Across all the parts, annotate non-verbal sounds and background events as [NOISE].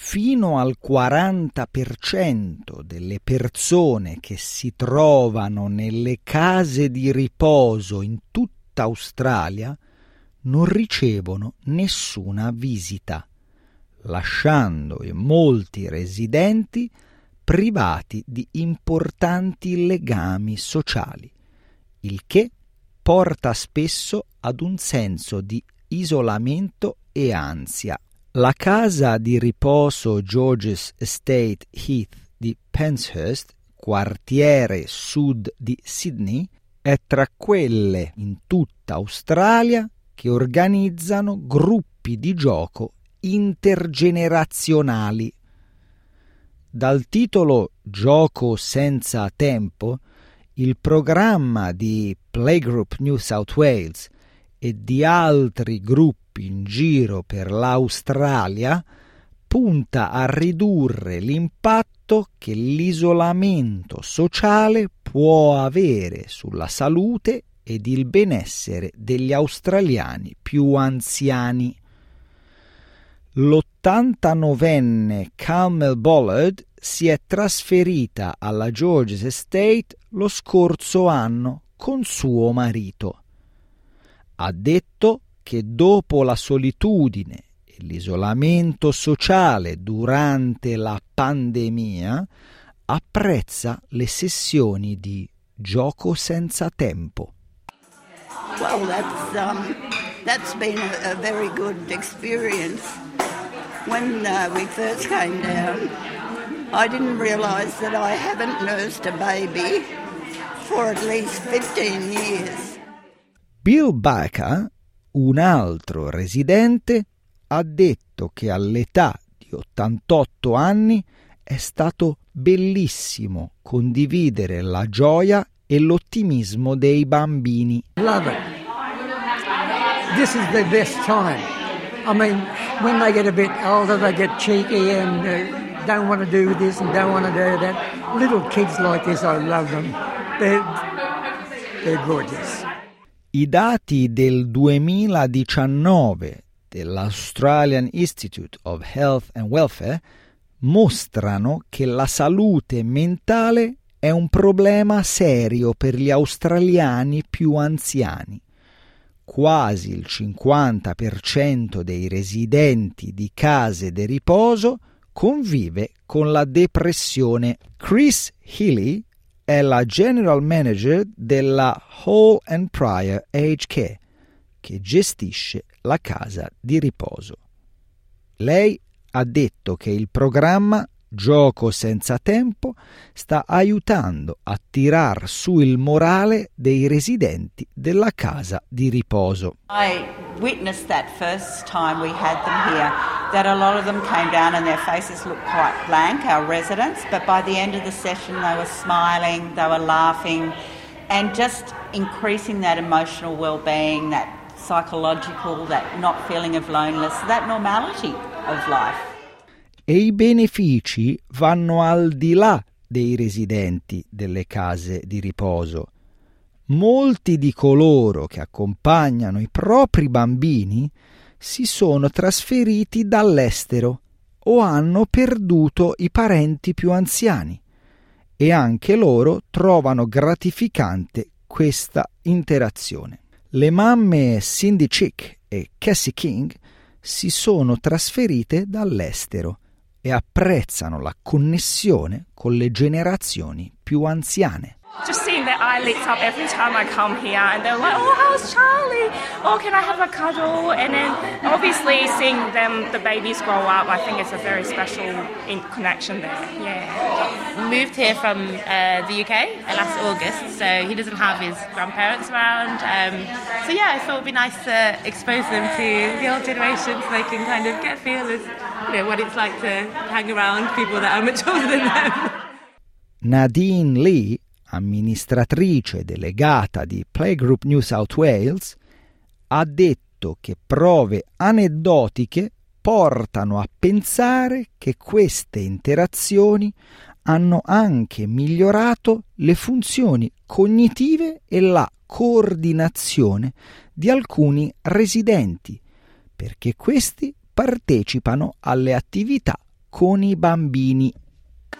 fino al 40% delle persone che si trovano nelle case di riposo in tutta Australia non ricevono nessuna visita, lasciando molti residenti privati di importanti legami sociali, il che porta spesso ad un senso di isolamento e ansia la casa di riposo George's Estate Heath di Penshurst, quartiere sud di Sydney, è tra quelle in tutta Australia che organizzano gruppi di gioco intergenerazionali. Dal titolo Gioco senza tempo, il programma di Playgroup New South Wales e di altri gruppi in giro per l'Australia punta a ridurre l'impatto che l'isolamento sociale può avere sulla salute ed il benessere degli australiani più anziani. L'89enne Carmel Bollard si è trasferita alla George's Estate lo scorso anno con suo marito. Ha detto che dopo la solitudine e l'isolamento sociale durante la pandemia apprezza le sessioni di gioco senza tempo. Well, that's um, that's been a, a very good experience. When uh, we first came down, I didn't realise that I haven't nursed a baby for at least 15 years. Bill Baca un altro residente ha detto che all'età di 88 anni è stato bellissimo condividere la gioia e l'ottimismo dei bambini. Love it. This is the best time. I mean, when they get a bit older, they get cheeky and uh, don't want to do this and don't want to do that. Little kids like this, I love them. They're, they're gorgeous. I dati del 2019 dell'Australian Institute of Health and Welfare mostrano che la salute mentale è un problema serio per gli australiani più anziani. Quasi il 50% dei residenti di case di riposo convive con la depressione. Chris Healy è la general manager della Hall and Aged Care, che gestisce la casa di riposo. Lei ha detto che il programma Gioco senza tempo sta aiutando a tirar su il morale dei residenti della casa di riposo. I witnessed that first time we had them here that a lot of them came down and their faces looked quite blank, our residents, but by the end of the session they were smiling, they were laughing and just increasing that emotional well-being, that psychological, that not feeling of loneliness, that normality of life e i benefici vanno al di là dei residenti delle case di riposo. Molti di coloro che accompagnano i propri bambini si sono trasferiti dall'estero o hanno perduto i parenti più anziani e anche loro trovano gratificante questa interazione. Le mamme Cindy Chick e Cassie King si sono trasferite dall'estero e apprezzano la connessione con le generazioni più anziane. Just seeing their eye lights up every time I come here, and they're like, "Oh, how's Charlie? Oh, can I have a cuddle?" And then obviously seeing them, the babies grow up, I think it's a very special connection there. Yeah. Moved here from uh, the UK last August, so he doesn't have his grandparents around. Um, so yeah, I thought it'd be nice to expose them to the old generation, so they can kind of get a feel as you know what it's like to hang around people that are much [LAUGHS] older than them. Nadine Lee amministratrice delegata di Playgroup New South Wales, ha detto che prove aneddotiche portano a pensare che queste interazioni hanno anche migliorato le funzioni cognitive e la coordinazione di alcuni residenti, perché questi partecipano alle attività con i bambini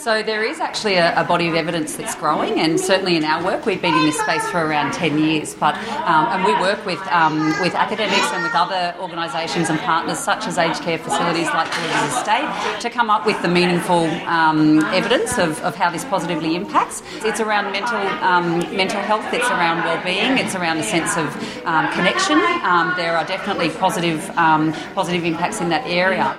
So there is actually a, a, body of evidence that's growing, and certainly in our work, we've been in this space for around ten years. But um, and we work with um, with academics and with other organisations and partners such as aged care facilities like Delivers Estate to come up with the meaningful um, evidence of, of how this positively impacts. It's around mental um, mental health. It's around well-being. It's around a sense of um, connection. Um, there are definitely positive positive impacts in that area.